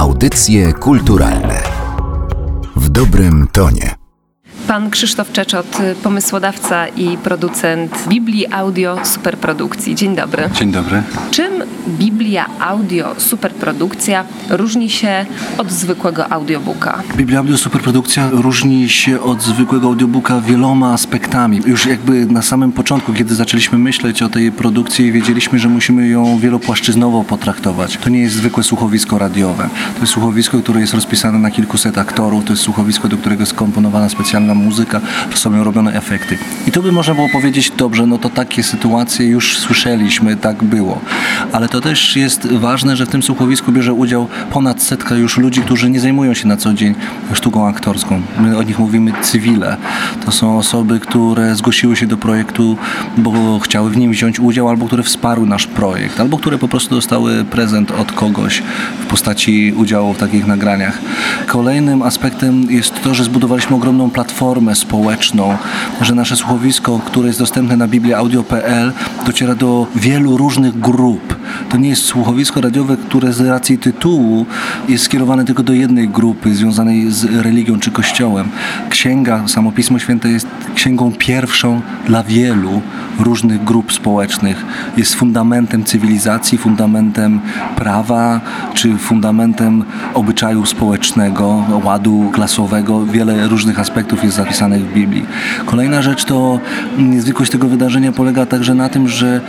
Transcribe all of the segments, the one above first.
Audycje kulturalne w dobrym tonie. Pan Krzysztof Czeczot, pomysłodawca i producent Biblii Audio Superprodukcji. Dzień dobry. Dzień dobry. Czym Biblia Audio Superprodukcja różni się od zwykłego audiobooka? Biblia Audio Superprodukcja różni się od zwykłego audiobooka wieloma aspektami. Już jakby na samym początku, kiedy zaczęliśmy myśleć o tej produkcji, wiedzieliśmy, że musimy ją wielopłaszczyznowo potraktować. To nie jest zwykłe słuchowisko radiowe. To jest słuchowisko, które jest rozpisane na kilkuset aktorów. To jest słuchowisko, do którego jest skomponowana specjalna muzyka, są robione efekty. I tu by można było powiedzieć, dobrze, no to takie sytuacje już słyszeliśmy, tak było. Ale to też jest ważne, że w tym słuchowisku bierze udział ponad setka już ludzi, którzy nie zajmują się na co dzień sztuką aktorską. My o nich mówimy cywile. To są osoby, które zgłosiły się do projektu, bo chciały w nim wziąć udział, albo które wsparły nasz projekt, albo które po prostu dostały prezent od kogoś w postaci udziału w takich nagraniach. Kolejnym aspektem jest to, że zbudowaliśmy ogromną platformę, społeczną, że nasze słuchowisko, które jest dostępne na bibliaaudio.pl dociera do wielu różnych grup. To nie jest słuchowisko radiowe, które z racji tytułu jest skierowane tylko do jednej grupy związanej z religią czy kościołem. Księga, samo Pismo Święte jest księgą pierwszą dla wielu różnych grup społecznych. Jest fundamentem cywilizacji, fundamentem prawa czy fundamentem obyczaju społecznego, ładu klasowego. Wiele różnych aspektów jest zapisanych w Biblii. Kolejna rzecz to niezwykłość tego wydarzenia polega także na tym, że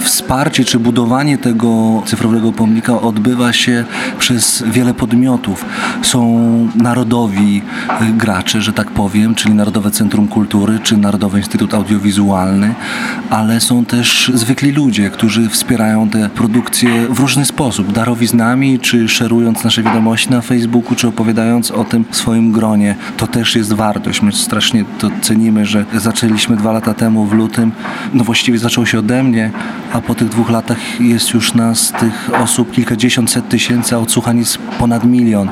wsparcie czy budowanie tego cyfrowego pomnika odbywa się przez wiele podmiotów. Są narodowi y, gracze, że tak powiem, czyli Narodowe Centrum Kultury czy Narodowy Instytut Audiowizualny, ale są też zwykli ludzie, którzy wspierają te produkcje w różny sposób, darowiznami, czy szerując nasze wiadomości na Facebooku, czy opowiadając o tym w swoim gronie. To też jest wartość. My strasznie to cenimy, że zaczęliśmy dwa lata temu w lutym. No właściwie zaczęło się ode mnie, a po tych dwóch latach jest już nas, tych osób, kilkadziesiąt set tysięcy, a odsłuchań jest ponad milion.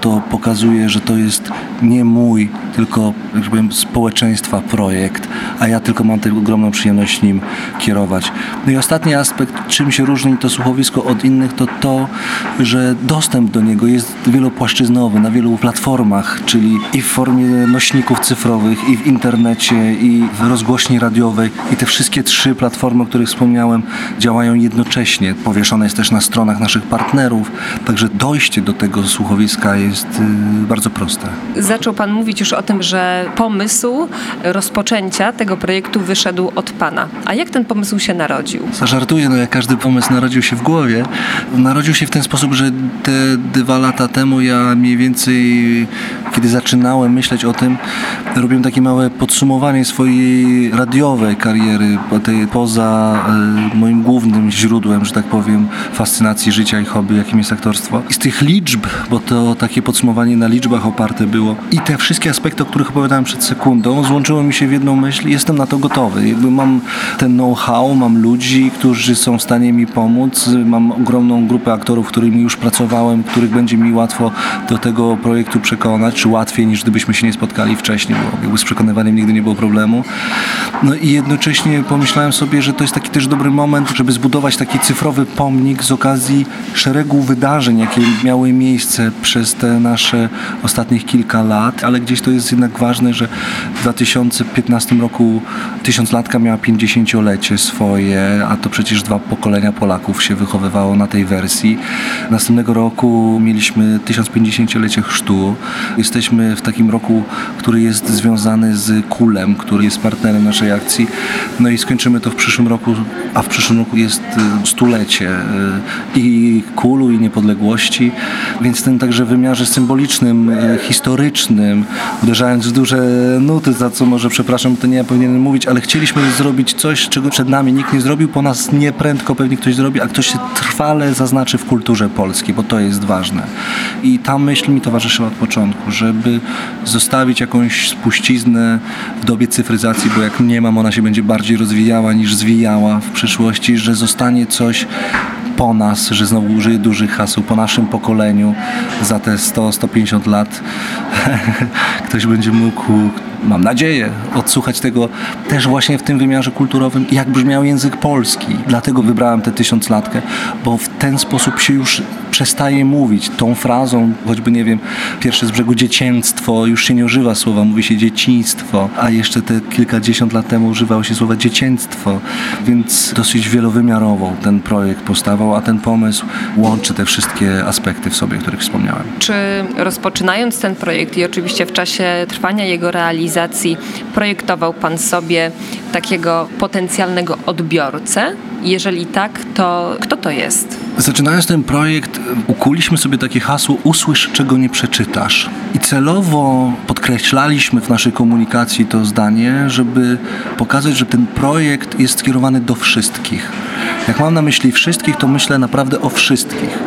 To pokazuje, że to jest nie mój, tylko jak powiem, społeczeństwa projekt, a ja tylko mam tę ogromną przyjemność nim kierować. No i ostatni aspekt, czym się różni to słuchowisko od innych, to to, że dostęp do niego jest wielopłaszczyznowy, na wielu platformach, czyli i w formie nośników cyfrowych, i w internecie, i w rozgłośni radiowej. I te wszystkie trzy platformy, o których wspomniałem, działają jednocześnie. Powieszone jest też na stronach naszych partnerów, także dojście do tego słuchowiska jest y, bardzo proste. Zaczął Pan mówić już o tym, że pomysł rozpoczęcia tego projektu wyszedł od Pana. A jak ten pomysł się narodził? Zażartuję, no jak każdy pomysł narodził się w głowie. Narodził się w ten sposób, że te dwa lata temu ja mniej więcej, kiedy zaczynałem myśleć o tym, robiłem takie małe podsumowanie swojej radiowej kariery, poza y, moim głównym źródłem, że tak powiem, fascynacji życia i hobby, jakim jest aktorstwo. I z tych liczb, bo to takie podsumowanie na liczbach oparte było i te wszystkie aspekty, o których opowiadałem przed sekundą, złączyło mi się w jedną myśl jestem na to gotowy. Jakby mam ten know-how, mam ludzi, którzy są w stanie mi pomóc, mam ogromną grupę aktorów, którymi już pracowałem, których będzie mi łatwo do tego projektu przekonać, czy łatwiej niż gdybyśmy się nie spotkali wcześniej, bo jakby z przekonywaniem nigdy nie było problemu. No i jednocześnie pomyślałem sobie, że to jest taki też dobry moment, żeby zbudować taki cyfrowy pomnik z okazji szeregu wydarzeń, jakie miały miejsce przez te nasze ostatnich kilka lat, ale gdzieś to jest jednak ważne, że w 2015 roku tysiąclatka miała 50-lecie swoje, a to przecież dwa pokolenia Polaków się wychowywało na tej wersji. Następnego roku mieliśmy 1050-lecie chrztu. Jesteśmy w takim roku, który jest związany z Kulem, który jest partnerem naszej akcji. No i skończymy to w przyszłym roku, a w przyszłym roku jest y, stulecie y, i Kulu, i niepodległości, więc ten także wymiarze symbolicznym, y, historycznym, uderzając w duże nuty, za co może przepraszam, to nie ja powinienem mówić, ale chcieliśmy zrobić coś, czego przed nami nikt nie zrobił, po nas nieprędko pewnie ktoś zrobi, a ktoś się trwale zaznaczy w kulturze polskiej, bo to jest ważne. I ta myśl mi towarzyszyła od początku, żeby zostawić jakąś spuściznę w dobie cyfryzacji, bo jak nie mam, ona się będzie bardziej rozwijała niż zwijała w przyszłości, że zostanie coś po nas, że znowu użyję dużych haseł, po naszym pokoleniu za te 100-150 lat. Ktoś będzie mógł mam nadzieję, odsłuchać tego też właśnie w tym wymiarze kulturowym, jak brzmiał język polski. Dlatego wybrałem tę tysiąclatkę, bo w ten sposób się już przestaje mówić tą frazą, choćby nie wiem, pierwsze z brzegu dziecięctwo, już się nie używa słowa, mówi się dzieciństwo, a jeszcze te kilkadziesiąt lat temu używało się słowa dziecięctwo, więc dosyć wielowymiarowo ten projekt powstawał, a ten pomysł łączy te wszystkie aspekty w sobie, o których wspomniałem. Czy rozpoczynając ten projekt i oczywiście w czasie trwania jego realizacji projektował Pan sobie takiego potencjalnego odbiorcę? Jeżeli tak, to kto to jest? Zaczynając ten projekt, ukuliśmy sobie takie hasło usłysz, czego nie przeczytasz. I celowo podkreślaliśmy w naszej komunikacji to zdanie, żeby pokazać, że ten projekt jest skierowany do wszystkich. Jak mam na myśli wszystkich, to myślę naprawdę o wszystkich.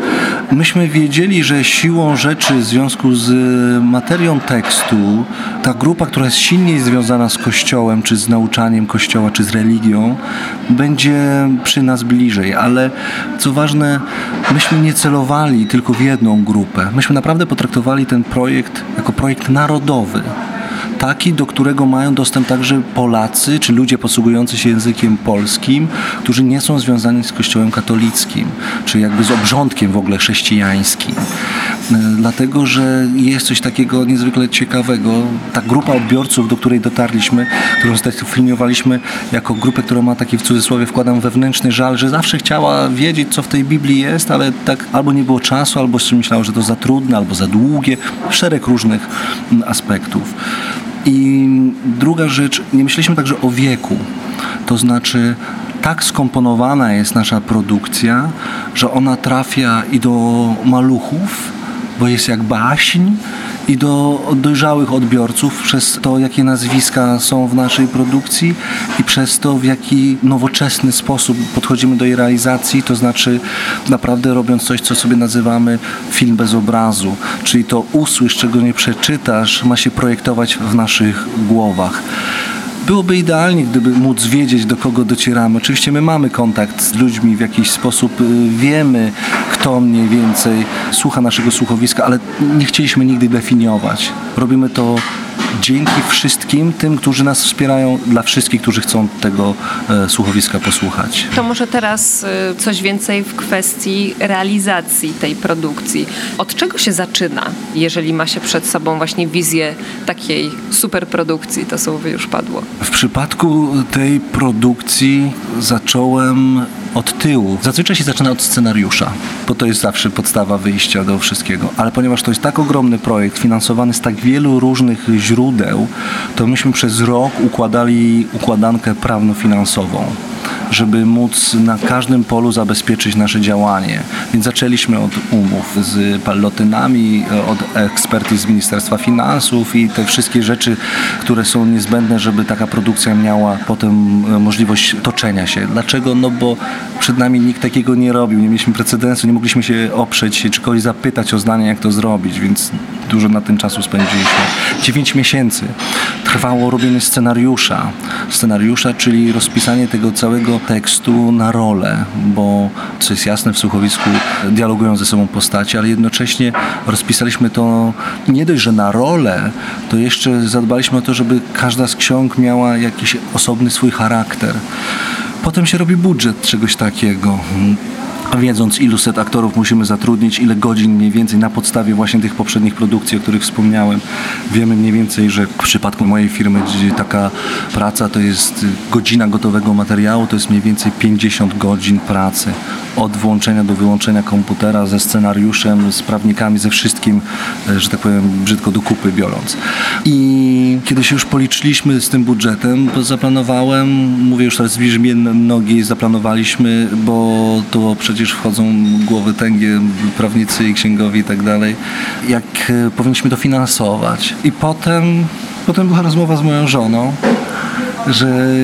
Myśmy wiedzieli, że siłą rzeczy w związku z materią tekstu, ta grupa, która jest silniej związana z Kościołem, czy z nauczaniem Kościoła, czy z religią, będzie przy nas bliżej. Ale co ważne, myśmy nie celowali tylko w jedną grupę. Myśmy naprawdę potraktowali ten projekt jako projekt narodowy taki, do którego mają dostęp także Polacy, czy ludzie posługujący się językiem polskim, którzy nie są związani z Kościołem katolickim, czy jakby z obrządkiem w ogóle chrześcijańskim. E, dlatego, że jest coś takiego niezwykle ciekawego. Ta grupa odbiorców, do której dotarliśmy, którą filmowaliśmy jako grupę, która ma taki w cudzysłowie wkładam wewnętrzny żal, że zawsze chciała wiedzieć, co w tej Biblii jest, ale tak albo nie było czasu, albo myślała, że to za trudne, albo za długie. Szereg różnych aspektów. I druga rzecz, nie myśleliśmy także o wieku. To znaczy, tak skomponowana jest nasza produkcja, że ona trafia i do maluchów, bo jest jak baśń, i do dojrzałych odbiorców przez to, jakie nazwiska są w naszej produkcji i przez to, w jaki nowoczesny sposób podchodzimy do jej realizacji, to znaczy naprawdę robiąc coś, co sobie nazywamy film bez obrazu, czyli to usłysz, czego nie przeczytasz, ma się projektować w naszych głowach. Byłoby idealnie, gdyby móc wiedzieć, do kogo docieramy. Oczywiście my mamy kontakt z ludźmi w jakiś sposób, y, wiemy, kto mniej więcej słucha naszego słuchowiska, ale nie chcieliśmy nigdy definiować. Robimy to dzięki wszystkim tym, którzy nas wspierają, dla wszystkich, którzy chcą tego e, słuchowiska posłuchać. To może teraz e, coś więcej w kwestii realizacji tej produkcji. Od czego się zaczyna, jeżeli ma się przed sobą właśnie wizję takiej superprodukcji? To słowo już padło. W przypadku tej produkcji zacząłem od tyłu. Zazwyczaj się zaczyna od scenariusza, bo to jest zawsze podstawa wyjścia do wszystkiego. Ale ponieważ to jest tak ogromny projekt, finansowany z tak wielu różnych źródeł, to myśmy przez rok układali układankę prawno-finansową żeby móc na każdym polu zabezpieczyć nasze działanie. Więc zaczęliśmy od umów z palotynami, od ekspertyz z Ministerstwa Finansów i te wszystkie rzeczy, które są niezbędne, żeby taka produkcja miała potem możliwość toczenia się. Dlaczego? No bo przed nami nikt takiego nie robił, nie mieliśmy precedensu, nie mogliśmy się oprzeć czy kogoś zapytać o zdanie, jak to zrobić, więc dużo na tym czasu spędziliśmy. 9 miesięcy trwało robienie scenariusza. Scenariusza, czyli rozpisanie tego całego tekstu na rolę, bo co jest jasne w słuchowisku, dialogują ze sobą postacie, ale jednocześnie rozpisaliśmy to nie dość, że na rolę, to jeszcze zadbaliśmy o to, żeby każda z ksiąg miała jakiś osobny swój charakter. Potem się robi budżet czegoś takiego wiedząc ilu set aktorów musimy zatrudnić, ile godzin mniej więcej na podstawie właśnie tych poprzednich produkcji, o których wspomniałem. Wiemy mniej więcej, że w przypadku mojej firmy, gdzie taka praca to jest godzina gotowego materiału, to jest mniej więcej 50 godzin pracy. Od włączenia do wyłączenia komputera ze scenariuszem, z prawnikami, ze wszystkim, e, że tak powiem, brzydko do kupy biorąc. I kiedy się już policzyliśmy z tym budżetem, zaplanowałem, mówię już teraz zbliżmy nogi, zaplanowaliśmy, bo to przecież przecież wchodzą głowy tęgie, prawnicy i księgowi i tak dalej, jak e, powinniśmy to finansować. I potem, potem była rozmowa z moją żoną, że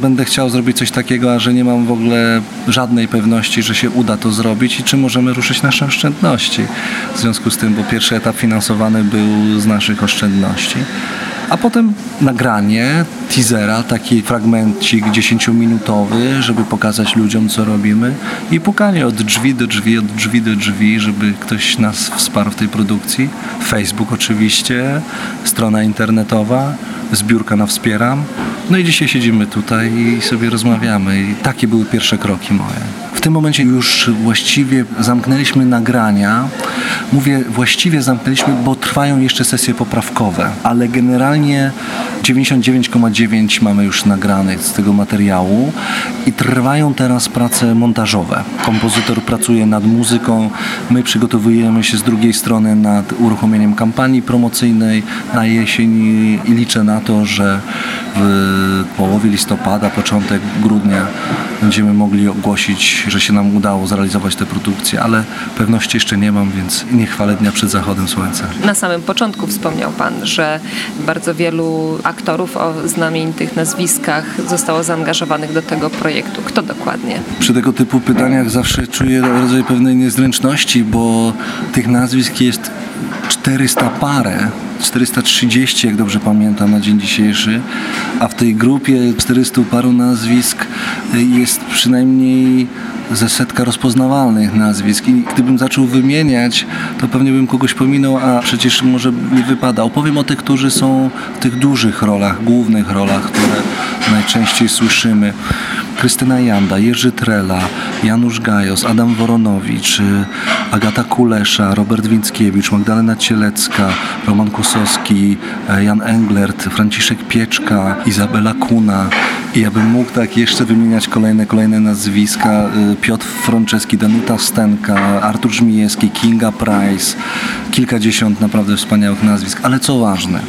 będę chciał zrobić coś takiego, a że nie mam w ogóle żadnej pewności, że się uda to zrobić i czy możemy ruszyć nasze oszczędności. W związku z tym, bo pierwszy etap finansowany był z naszych oszczędności. A potem nagranie teasera, taki fragmencik 10-minutowy, żeby pokazać ludziom, co robimy i pukanie od drzwi do drzwi, od drzwi do drzwi, żeby ktoś nas wsparł w tej produkcji. Facebook oczywiście, strona internetowa, zbiórka na Wspieram. No i dzisiaj siedzimy tutaj i sobie rozmawiamy. I takie były pierwsze kroki moje. W tym momencie już właściwie zamknęliśmy nagrania. Mówię właściwie zamknęliśmy, bo trwają jeszcze sesje poprawkowe, ale generalnie 99,9 mamy już nagranych z tego materiału i trwają teraz prace montażowe. Kompozytor pracuje nad muzyką, my przygotowujemy się z drugiej strony nad uruchomieniem kampanii promocyjnej na jesień i liczę na to, że w połowie listopada, początek grudnia będziemy mogli ogłosić, że się nam udało zrealizować tę produkcję, ale pewności jeszcze nie mam, więc nie chwalę dnia przed zachodem słońca. Na samym początku wspomniał Pan, że bardzo wielu aktorów o znamienitych nazwiskach zostało zaangażowanych do tego projektu. Kto dokładnie? Przy tego typu pytaniach zawsze czuję rodzaj pewnej niezręczności, bo tych nazwisk jest 400 parę. 430, jak dobrze pamiętam, na dzień dzisiejszy, a w tej grupie 400 paru nazwisk jest przynajmniej ze setka rozpoznawalnych nazwisk i gdybym zaczął wymieniać, to pewnie bym kogoś pominął, a przecież może nie wypada. Opowiem o tych, którzy są w tych dużych rolach, głównych rolach, które najczęściej słyszymy. Krystyna Janda, Jerzy Trela, Janusz Gajos, Adam Woronowicz, y, Agata Kulesza, Robert Więckiewicz, Magdalena Cielecka, Roman Kosowski, e, Jan Englert, Franciszek Pieczka, Izabela Kuna. I ja bym mógł tak jeszcze wymieniać kolejne, kolejne nazwiska. Y, Piotr Franceski, Danuta Stenka, Artur Żmijewski, Kinga Price. Kilkadziesiąt naprawdę wspaniałych nazwisk. Ale co ważne,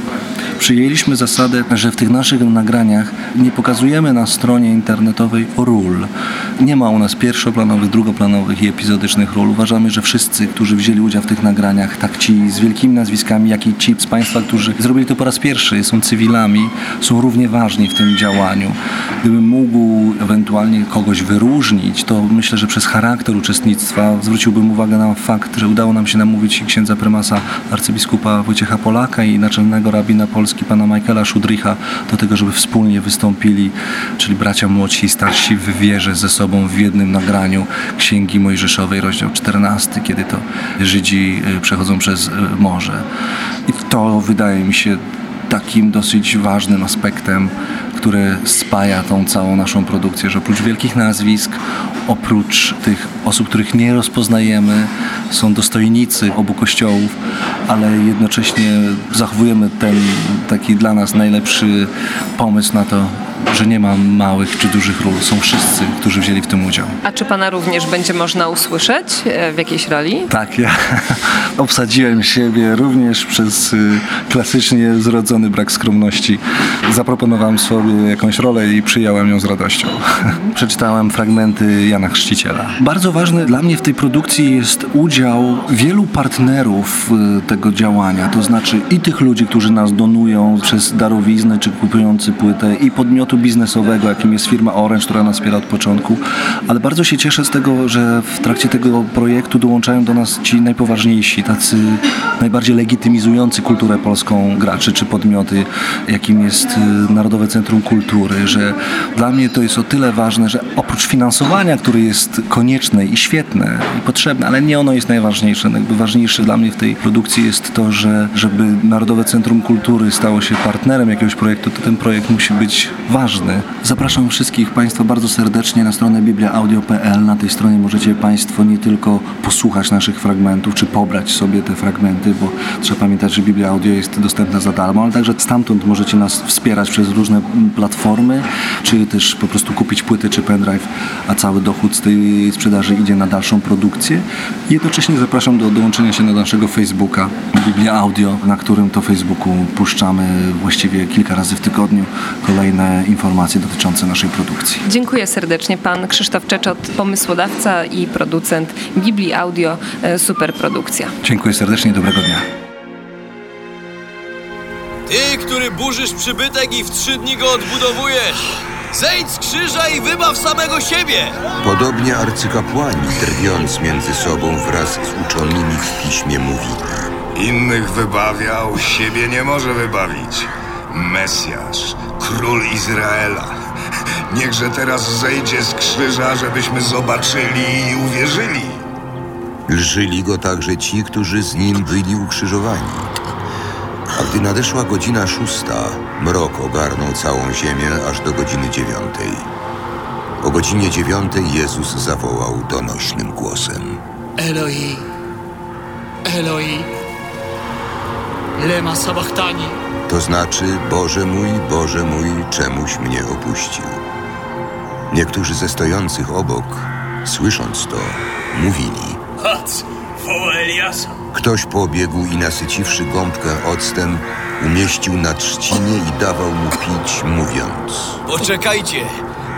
przyjęliśmy zasadę, że w tych naszych nagraniach nie pokazujemy na stronie internetowej ról. Nie ma u nas pierwszoplanowych, drugoplanowych i epizodycznych ról. Uważamy, że wszyscy, którzy wzięli udział w tych nagraniach, tak ci z wielkimi nazwiskami, jak i ci z Państwa, którzy zrobili to po raz pierwszy, są cywilami, są równie ważni w tym działaniu. Gdybym mógł ewentualnie kogoś wyróżnić, to myślę, że przez charakter uczestnictwa zwróciłbym uwagę na fakt, że udało nam się namówić księdza prymasa arcybiskupa Wojciecha Polaka i naczelnego rabina Polski pana Michaela Szudricha do tego, żeby wspólnie wystąpili, czyli bracia młodsi i starsi w wierze ze sobą w jednym nagraniu Księgi Mojżeszowej, rozdział 14, kiedy to Żydzi y, przechodzą przez y, morze. I to wydaje mi się takim dosyć ważnym aspektem, który spaja tą całą naszą produkcję, że oprócz wielkich nazwisk, oprócz tych osób, których nie rozpoznajemy, są dostojnicy obu kościołów, ale jednocześnie zachowujemy ten taki dla nas najlepszy pomysł na to, że nie ma małych czy dużych ról. Są wszyscy, którzy wzięli w tym udział. A czy pana również będzie można usłyszeć e, w jakiejś roli? Tak, ja obsadziłem siebie również przez y, klasycznie zrodzony brak skromności. Zaproponowałem sobie jakąś rolę i przyjąłem ją z radością. Przeczytałem fragmenty Jana Chrzciciela. Bardzo ważny dla mnie w tej produkcji jest udział wielu partnerów y, tego działania, to znaczy i tych ludzi, którzy nas donują przez darowiznę czy kupujący płytę i podmiotu biznesowego, jakim jest firma Orange, która nas wspiera od początku, ale bardzo się cieszę z tego, że w trakcie tego projektu dołączają do nas ci najpoważniejsi, tacy najbardziej legitymizujący kulturę polską graczy czy podmioty, jakim jest y, Narodowe Centrum Kultury, że dla mnie to jest o tyle ważne, że oprócz finansowania, które jest konieczne i świetne i potrzebne, ale nie ono jest najważniejsze. Jakby ważniejsze dla mnie w tej produkcji jest to, że żeby Narodowe Centrum Kultury stało się partnerem jakiegoś projektu, to ten projekt musi być ważny. Zapraszam wszystkich Państwa bardzo serdecznie na stronę bibliaaudio.pl. Na tej stronie możecie Państwo nie tylko posłuchać naszych fragmentów, czy pobrać sobie te fragmenty, bo trzeba pamiętać, że Biblia Audio jest dostępna za darmo, ale także stamtąd możecie nas wspierać przez różne platformy, czy też po prostu kupić płyty czy pendrive, a cały dochód z tej sprzedaży idzie na dalszą produkcję. Jednocześnie zapraszam do dołączenia się na naszego Facebooka Biblia Audio, na którym to Facebooku puszczamy właściwie kilka razy w tygodniu kolejne informacje dotyczące naszej produkcji. Dziękuję serdecznie. Pan Krzysztof Czeczot, pomysłodawca i producent Biblii Audio, e, superprodukcja. Dziękuję serdecznie, dobrego dnia. Ty, który burzysz przybytek i w trzy dni go odbudowujesz! Zejdź z krzyża i wybaw samego siebie! Podobnie arcykapłani, drwiąc między sobą wraz z uczonymi w piśmie, mówili. Innych wybawiał, siebie nie może wybawić. Mesjasz, król Izraela. Niechże teraz zejdzie z krzyża, żebyśmy zobaczyli i uwierzyli. Lżyli go także ci, którzy z nim byli ukrzyżowani. A gdy nadeszła godzina szósta, mrok ogarnął całą ziemię aż do godziny dziewiątej. O godzinie dziewiątej Jezus zawołał donośnym głosem. Eloi, Eloi, lema sabachthani. To znaczy, Boże mój, Boże mój, czemuś mnie opuścił. Niektórzy ze stojących obok, słysząc to, mówili. Patrz, woła Eliasza. Ktoś pobiegł i nasyciwszy gąbkę octem, umieścił na trzcinie i dawał mu pić, mówiąc. Poczekajcie,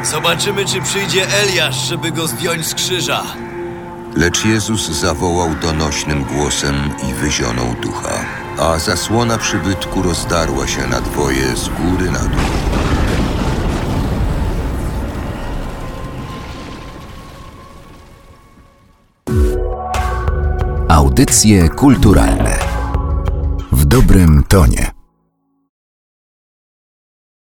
zobaczymy, czy przyjdzie Eliasz, żeby go zdjąć z krzyża. Lecz Jezus zawołał donośnym głosem i wyzionął ducha, a zasłona przybytku rozdarła się na dwoje z góry na dół. Audycje kulturalne w dobrym tonie.